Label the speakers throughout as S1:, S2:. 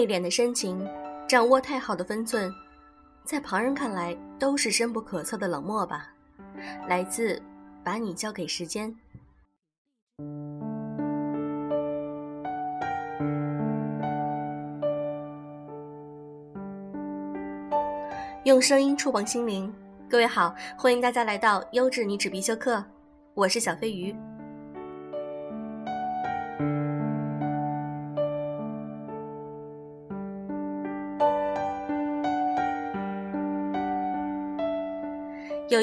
S1: 内敛的深情，掌握太好的分寸，在旁人看来都是深不可测的冷漠吧。来自，把你交给时间。用声音触碰心灵，各位好，欢迎大家来到优质女纸必修课，我是小飞鱼。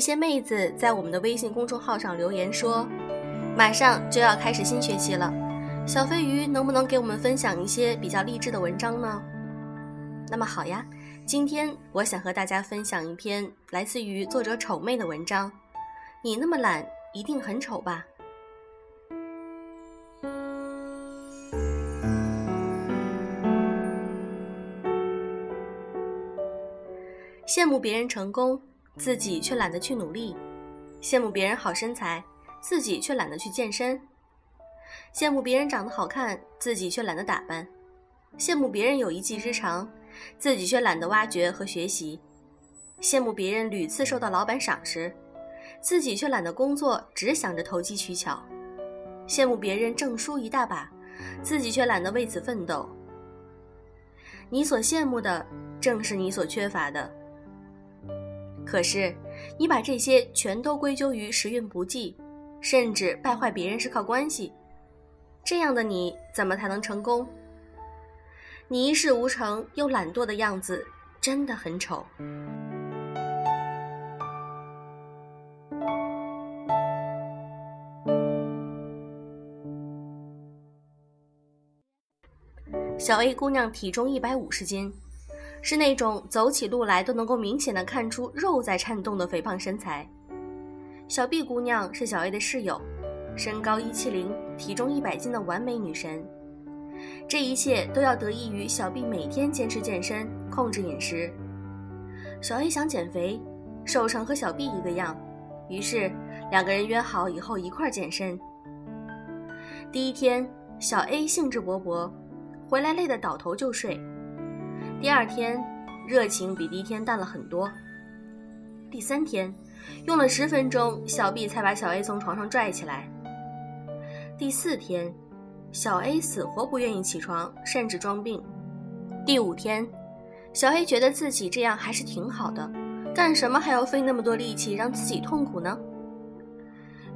S1: 一些妹子在我们的微信公众号上留言说，马上就要开始新学期了，小飞鱼能不能给我们分享一些比较励志的文章呢？那么好呀，今天我想和大家分享一篇来自于作者丑妹的文章。你那么懒，一定很丑吧？羡慕别人成功。自己却懒得去努力，羡慕别人好身材，自己却懒得去健身；羡慕别人长得好看，自己却懒得打扮；羡慕别人有一技之长，自己却懒得挖掘和学习；羡慕别人屡次受到老板赏识，自己却懒得工作，只想着投机取巧；羡慕别人证书一大把，自己却懒得为此奋斗。你所羡慕的，正是你所缺乏的。可是，你把这些全都归咎于时运不济，甚至败坏别人是靠关系，这样的你怎么才能成功？你一事无成又懒惰的样子真的很丑。小 A 姑娘体重一百五十斤。是那种走起路来都能够明显的看出肉在颤动的肥胖身材。小 B 姑娘是小 A 的室友，身高一七零，体重一百斤的完美女神。这一切都要得益于小 B 每天坚持健身，控制饮食。小 A 想减肥，瘦成和小 B 一个样，于是两个人约好以后一块健身。第一天，小 A 兴致勃勃，回来累得倒头就睡。第二天，热情比第一天淡了很多。第三天，用了十分钟，小 B 才把小 A 从床上拽起来。第四天，小 A 死活不愿意起床，甚至装病。第五天，小 A 觉得自己这样还是挺好的，干什么还要费那么多力气让自己痛苦呢？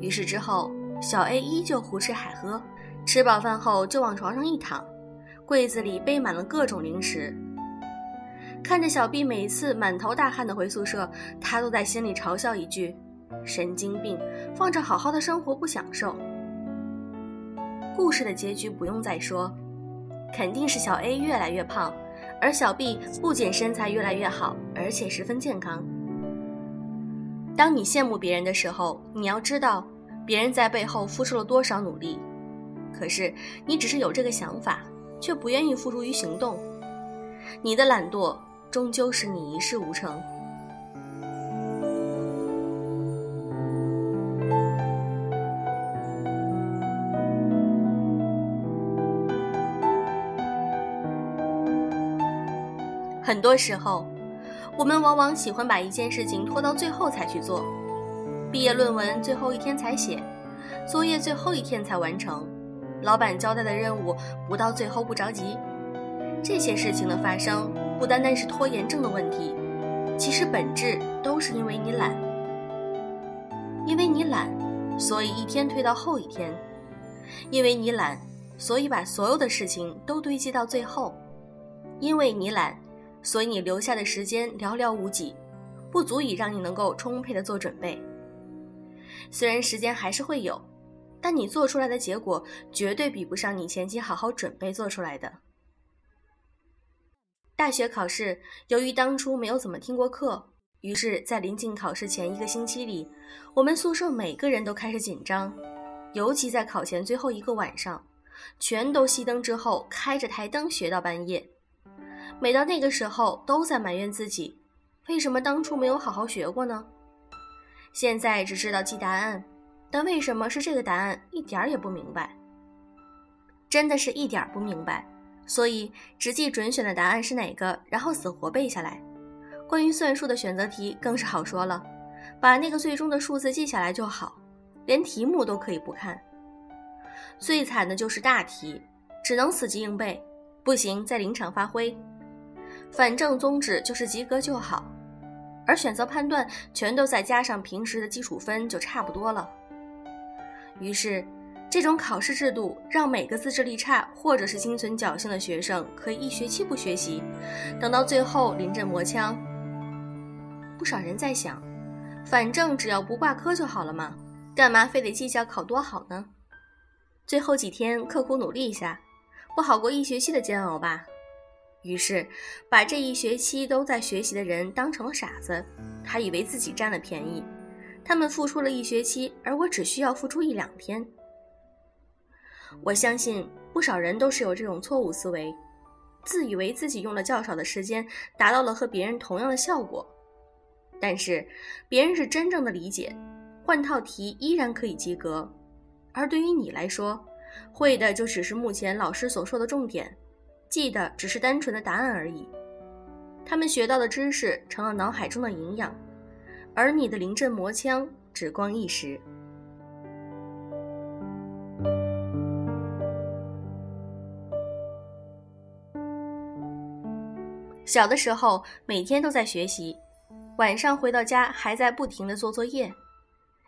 S1: 于是之后，小 A 依旧胡吃海喝，吃饱饭后就往床上一躺，柜子里备满了各种零食。看着小 B 每次满头大汗的回宿舍，他都在心里嘲笑一句：“神经病，放着好好的生活不享受。”故事的结局不用再说，肯定是小 A 越来越胖，而小 B 不仅身材越来越好，而且十分健康。当你羡慕别人的时候，你要知道别人在背后付出了多少努力，可是你只是有这个想法，却不愿意付诸于行动，你的懒惰。终究是你一事无成。很多时候，我们往往喜欢把一件事情拖到最后才去做。毕业论文最后一天才写，作业最后一天才完成，老板交代的任务不到最后不着急。这些事情的发生，不单单是拖延症的问题，其实本质都是因为你懒。因为你懒，所以一天推到后一天；因为你懒，所以把所有的事情都堆积到最后；因为你懒，所以你留下的时间寥寥无几，不足以让你能够充沛的做准备。虽然时间还是会有，但你做出来的结果绝对比不上你前期好好准备做出来的。大学考试，由于当初没有怎么听过课，于是，在临近考试前一个星期里，我们宿舍每个人都开始紧张，尤其在考前最后一个晚上，全都熄灯之后开着台灯学到半夜。每到那个时候，都在埋怨自己，为什么当初没有好好学过呢？现在只知道记答案，但为什么是这个答案，一点儿也不明白。真的是一点儿不明白。所以只记准选的答案是哪个，然后死活背下来。关于算术的选择题更是好说了，把那个最终的数字记下来就好，连题目都可以不看。最惨的就是大题，只能死记硬背，不行在临场发挥。反正宗旨就是及格就好，而选择判断全都再加上平时的基础分就差不多了。于是，这种考试制度让每个自制力差或者是心存侥幸的学生可以一学期不学习，等到最后临阵磨枪。不少人在想，反正只要不挂科就好了嘛，干嘛非得计较考多好呢？最后几天刻苦努力一下，不好过一学期的煎熬吧？于是，把这一学期都在学习的人当成了傻子，还以为自己占了便宜。他们付出了一学期，而我只需要付出一两天。我相信不少人都是有这种错误思维，自以为自己用了较少的时间，达到了和别人同样的效果。但是，别人是真正的理解，换套题依然可以及格，而对于你来说，会的就只是目前老师所说的重点，记的只是单纯的答案而已。他们学到的知识成了脑海中的营养，而你的临阵磨枪只光一时。小的时候，每天都在学习。晚上回到家，还在不停的做作业，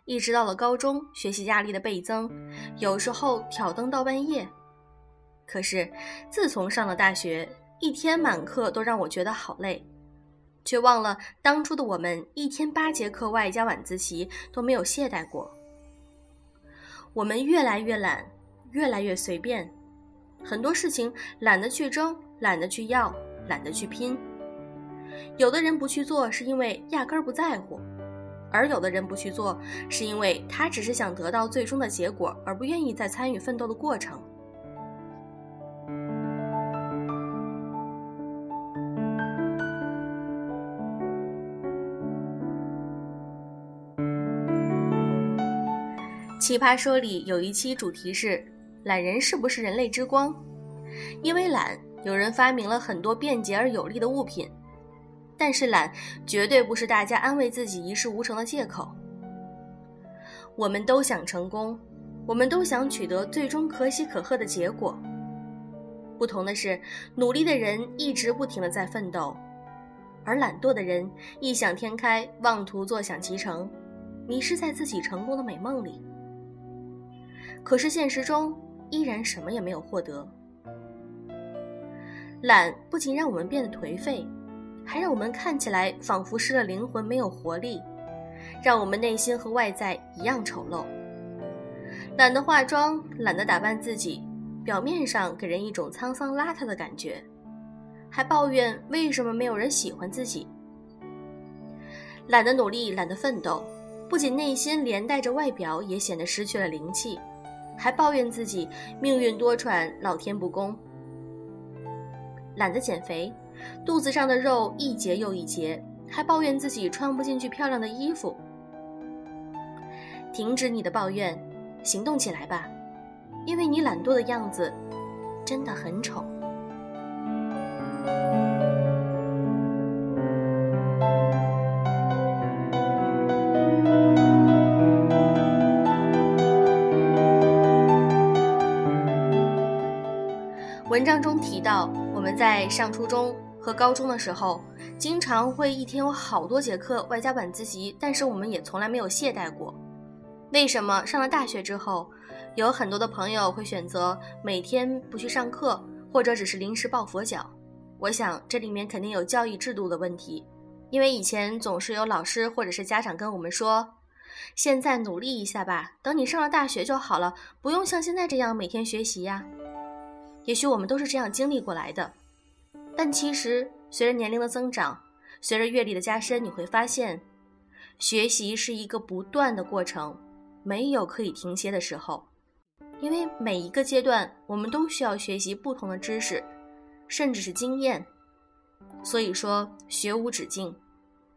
S1: 一直到了高中，学习压力的倍增，有时候挑灯到半夜。可是自从上了大学，一天满课都让我觉得好累，却忘了当初的我们，一天八节课外加晚自习都没有懈怠过。我们越来越懒，越来越随便，很多事情懒得去争，懒得去要，懒得去拼。有的人不去做，是因为压根儿不在乎；而有的人不去做，是因为他只是想得到最终的结果，而不愿意再参与奋斗的过程。奇葩说里有一期主题是“懒人是不是人类之光”，因为懒，有人发明了很多便捷而有力的物品。但是懒绝对不是大家安慰自己一事无成的借口。我们都想成功，我们都想取得最终可喜可贺的结果。不同的是，努力的人一直不停的在奋斗，而懒惰的人异想天开，妄图坐享其成，迷失在自己成功的美梦里。可是现实中依然什么也没有获得。懒不仅让我们变得颓废。还让我们看起来仿佛失了灵魂，没有活力，让我们内心和外在一样丑陋。懒得化妆，懒得打扮自己，表面上给人一种沧桑邋遢的感觉，还抱怨为什么没有人喜欢自己。懒得努力，懒得奋斗，不仅内心连带着外表也显得失去了灵气，还抱怨自己命运多舛，老天不公。懒得减肥。肚子上的肉一节又一节，还抱怨自己穿不进去漂亮的衣服。停止你的抱怨，行动起来吧，因为你懒惰的样子真的很丑。文章中提到，我们在上初中。和高中的时候，经常会一天有好多节课，外加晚自习，但是我们也从来没有懈怠过。为什么上了大学之后，有很多的朋友会选择每天不去上课，或者只是临时抱佛脚？我想这里面肯定有教育制度的问题，因为以前总是有老师或者是家长跟我们说，现在努力一下吧，等你上了大学就好了，不用像现在这样每天学习呀。也许我们都是这样经历过来的。但其实，随着年龄的增长，随着阅历的加深，你会发现，学习是一个不断的过程，没有可以停歇的时候。因为每一个阶段，我们都需要学习不同的知识，甚至是经验。所以说，学无止境。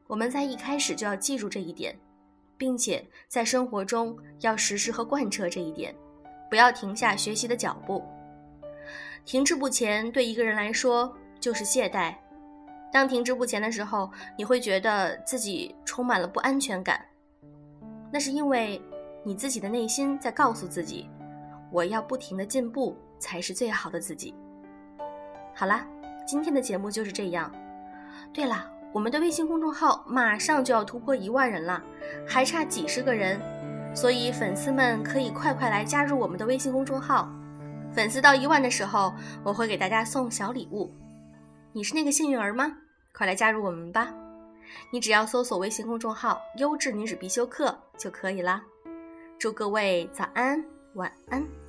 S1: 我们在一开始就要记住这一点，并且在生活中要实施和贯彻这一点，不要停下学习的脚步。停滞不前对一个人来说就是懈怠。当停滞不前的时候，你会觉得自己充满了不安全感。那是因为你自己的内心在告诉自己：“我要不停的进步，才是最好的自己。”好啦，今天的节目就是这样。对了，我们的微信公众号马上就要突破一万人了，还差几十个人，所以粉丝们可以快快来加入我们的微信公众号。粉丝到一万的时候，我会给大家送小礼物。你是那个幸运儿吗？快来加入我们吧！你只要搜索微信公众号“优质女子必修课”就可以啦。祝各位早安、晚安。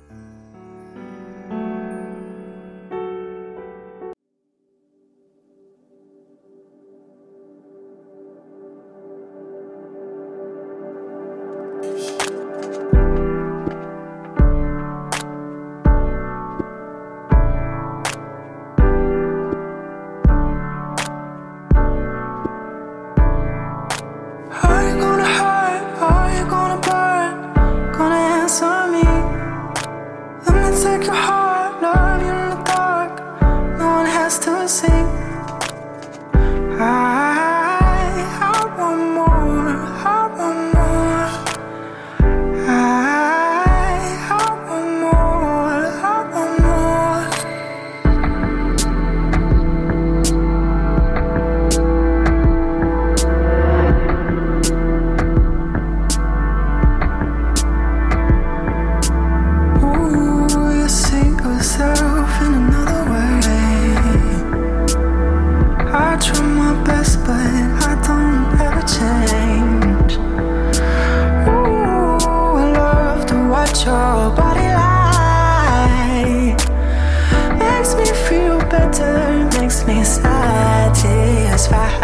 S2: satisfied.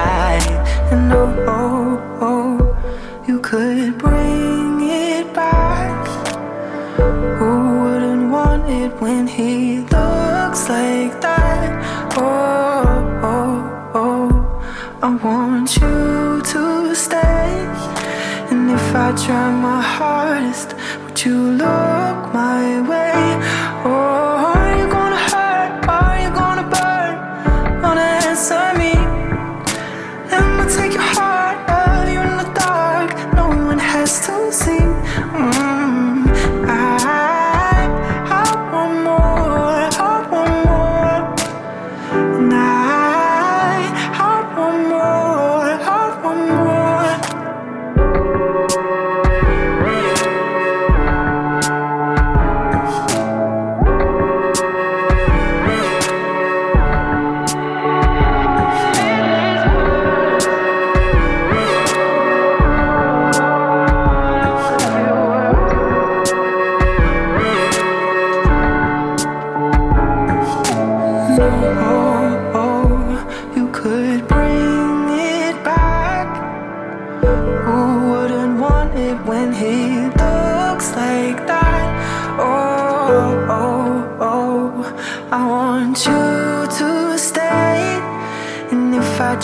S2: And oh, you could bring it back. Who wouldn't want it when he looks like that? Oh, oh, oh, oh, I want you to stay. And if I try my hardest, would you look my way? Oh.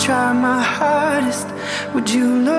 S2: Try my hardest, would you look